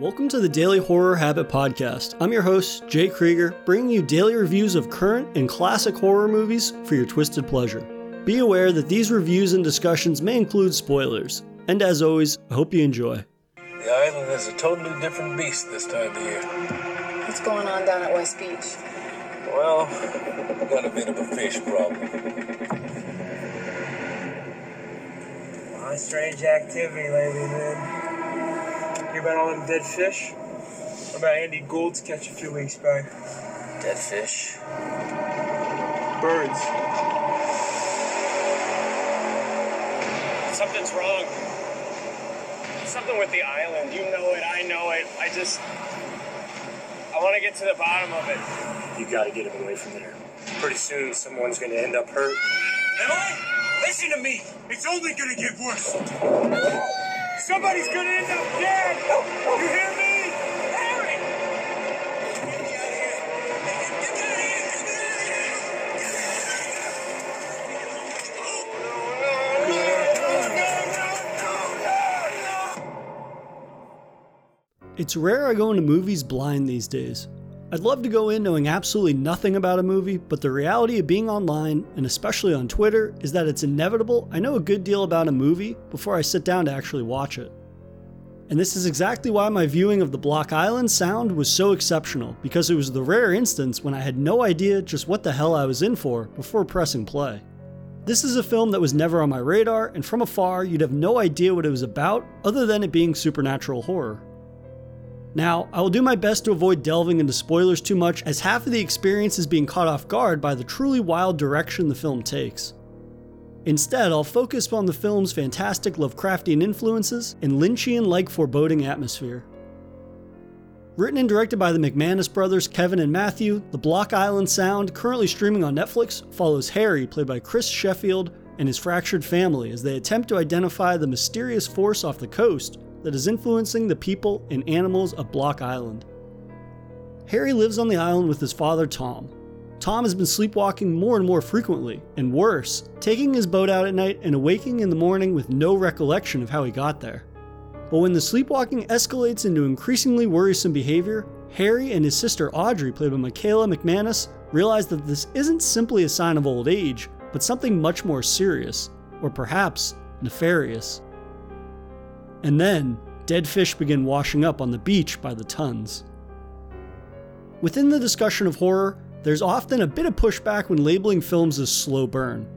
Welcome to the Daily Horror Habit Podcast. I'm your host, Jay Krieger, bringing you daily reviews of current and classic horror movies for your twisted pleasure. Be aware that these reviews and discussions may include spoilers. And as always, I hope you enjoy. The island is a totally different beast this time of year. What's going on down at West Beach? Well, we got a bit of a fish problem. A strange activity lately, man. Hear about all them dead fish? About Andy Gould's catch a few weeks back? Dead fish. Birds. Something's wrong. Something with the island. You know it. I know it. I just. I want to get to the bottom of it. You gotta get him away from there. Pretty soon, someone's gonna end up hurt. Emily, listen to me. It's only gonna get worse. Somebody's gonna end up dead. You hear me? It's rare I go into movies blind these days. I'd love to go in knowing absolutely nothing about a movie, but the reality of being online, and especially on Twitter, is that it's inevitable I know a good deal about a movie before I sit down to actually watch it. And this is exactly why my viewing of the Block Island sound was so exceptional, because it was the rare instance when I had no idea just what the hell I was in for before pressing play. This is a film that was never on my radar, and from afar, you'd have no idea what it was about other than it being supernatural horror. Now, I will do my best to avoid delving into spoilers too much, as half of the experience is being caught off guard by the truly wild direction the film takes. Instead, I'll focus on the film's fantastic Lovecraftian influences and Lynchian like foreboding atmosphere. Written and directed by the McManus brothers Kevin and Matthew, The Block Island Sound, currently streaming on Netflix, follows Harry, played by Chris Sheffield, and his fractured family as they attempt to identify the mysterious force off the coast that is influencing the people and animals of Block Island. Harry lives on the island with his father Tom. Tom has been sleepwalking more and more frequently, and worse, taking his boat out at night and awaking in the morning with no recollection of how he got there. But when the sleepwalking escalates into increasingly worrisome behavior, Harry and his sister Audrey, played by Michaela McManus, realize that this isn't simply a sign of old age, but something much more serious, or perhaps nefarious. And then, dead fish begin washing up on the beach by the tons. Within the discussion of horror, there's often a bit of pushback when labeling films as slow burn.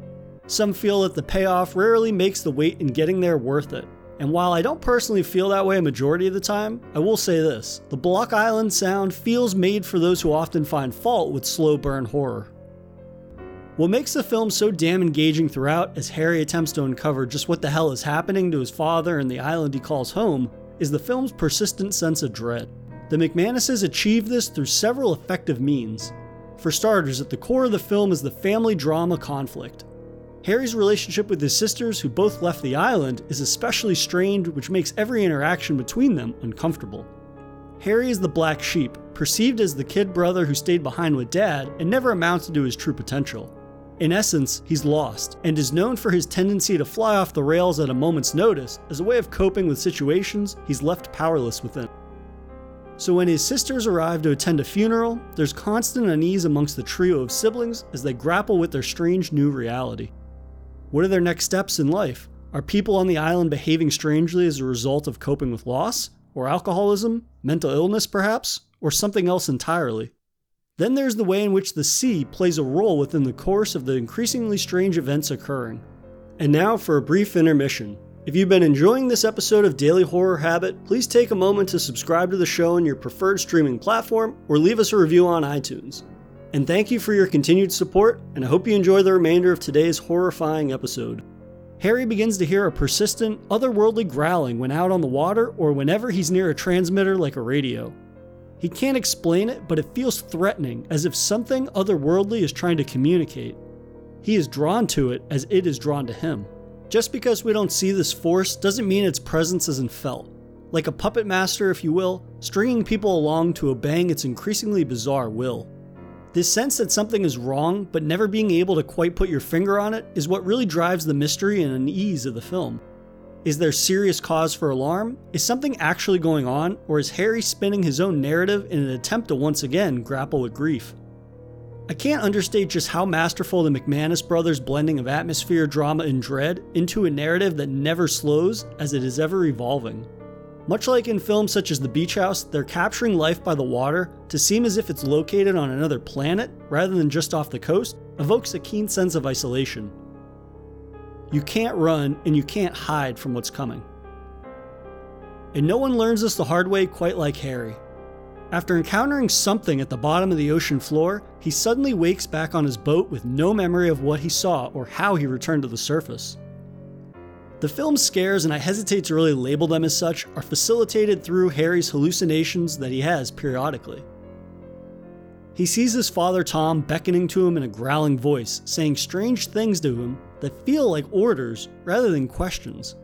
Some feel that the payoff rarely makes the wait in getting there worth it. And while I don't personally feel that way a majority of the time, I will say this the Block Island sound feels made for those who often find fault with slow burn horror. What makes the film so damn engaging throughout as Harry attempts to uncover just what the hell is happening to his father and the island he calls home is the film's persistent sense of dread. The McManuses achieve this through several effective means. For starters, at the core of the film is the family drama conflict. Harry's relationship with his sisters, who both left the island, is especially strained, which makes every interaction between them uncomfortable. Harry is the black sheep, perceived as the kid brother who stayed behind with dad and never amounted to his true potential. In essence, he's lost, and is known for his tendency to fly off the rails at a moment's notice as a way of coping with situations he's left powerless within. So when his sisters arrive to attend a funeral, there's constant unease amongst the trio of siblings as they grapple with their strange new reality. What are their next steps in life? Are people on the island behaving strangely as a result of coping with loss? Or alcoholism? Mental illness, perhaps? Or something else entirely? Then there's the way in which the sea plays a role within the course of the increasingly strange events occurring. And now for a brief intermission. If you've been enjoying this episode of Daily Horror Habit, please take a moment to subscribe to the show on your preferred streaming platform or leave us a review on iTunes. And thank you for your continued support, and I hope you enjoy the remainder of today's horrifying episode. Harry begins to hear a persistent, otherworldly growling when out on the water or whenever he's near a transmitter like a radio. He can't explain it, but it feels threatening, as if something otherworldly is trying to communicate. He is drawn to it as it is drawn to him. Just because we don't see this force doesn't mean its presence isn't felt. Like a puppet master, if you will, stringing people along to obeying its increasingly bizarre will. This sense that something is wrong, but never being able to quite put your finger on it, is what really drives the mystery and unease of the film. Is there serious cause for alarm? Is something actually going on, or is Harry spinning his own narrative in an attempt to once again grapple with grief? I can't understate just how masterful the McManus brothers' blending of atmosphere, drama, and dread into a narrative that never slows as it is ever evolving. Much like in films such as The Beach House, they're capturing life by the water to seem as if it's located on another planet rather than just off the coast evokes a keen sense of isolation. You can't run and you can't hide from what's coming. And no one learns this the hard way quite like Harry. After encountering something at the bottom of the ocean floor, he suddenly wakes back on his boat with no memory of what he saw or how he returned to the surface. The film's scares, and I hesitate to really label them as such, are facilitated through Harry's hallucinations that he has periodically. He sees his father Tom beckoning to him in a growling voice, saying strange things to him that feel like orders rather than questions.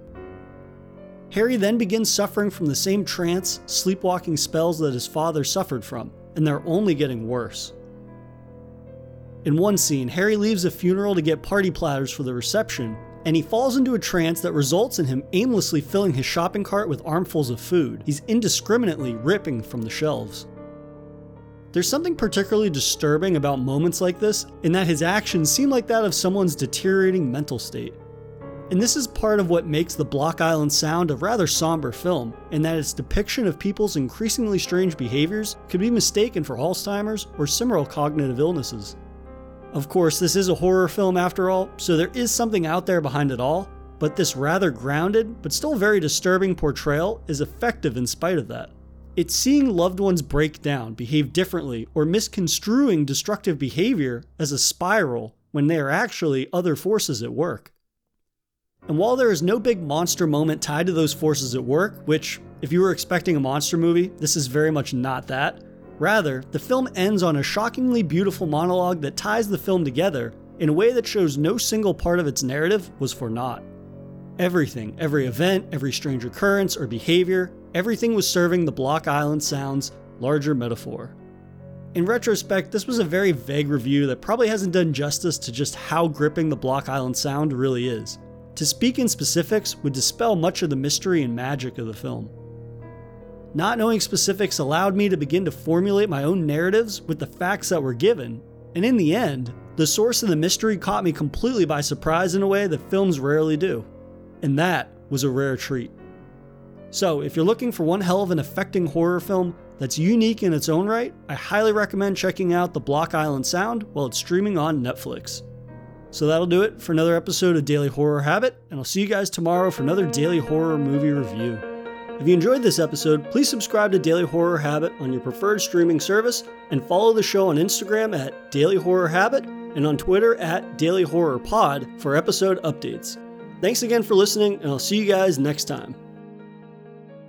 Harry then begins suffering from the same trance, sleepwalking spells that his father suffered from, and they're only getting worse. In one scene, Harry leaves a funeral to get party platters for the reception, and he falls into a trance that results in him aimlessly filling his shopping cart with armfuls of food he's indiscriminately ripping from the shelves. There's something particularly disturbing about moments like this in that his actions seem like that of someone's deteriorating mental state. And this is part of what makes The Block Island Sound a rather somber film, in that its depiction of people's increasingly strange behaviors could be mistaken for Alzheimer's or similar cognitive illnesses. Of course, this is a horror film after all, so there is something out there behind it all, but this rather grounded, but still very disturbing portrayal is effective in spite of that. It's seeing loved ones break down, behave differently, or misconstruing destructive behavior as a spiral when they are actually other forces at work. And while there is no big monster moment tied to those forces at work, which, if you were expecting a monster movie, this is very much not that, rather, the film ends on a shockingly beautiful monologue that ties the film together in a way that shows no single part of its narrative was for naught. Everything, every event, every strange occurrence or behavior, everything was serving the Block Island Sound's larger metaphor. In retrospect, this was a very vague review that probably hasn't done justice to just how gripping the Block Island Sound really is. To speak in specifics would dispel much of the mystery and magic of the film. Not knowing specifics allowed me to begin to formulate my own narratives with the facts that were given, and in the end, the source of the mystery caught me completely by surprise in a way that films rarely do. And that was a rare treat. So, if you're looking for one hell of an affecting horror film that's unique in its own right, I highly recommend checking out The Block Island Sound while it's streaming on Netflix. So that'll do it for another episode of Daily Horror Habit, and I'll see you guys tomorrow for another daily horror movie review. If you enjoyed this episode, please subscribe to Daily Horror Habit on your preferred streaming service and follow the show on Instagram at Daily Horror Habit and on Twitter at Daily Horror Pod for episode updates. Thanks again for listening, and I'll see you guys next time.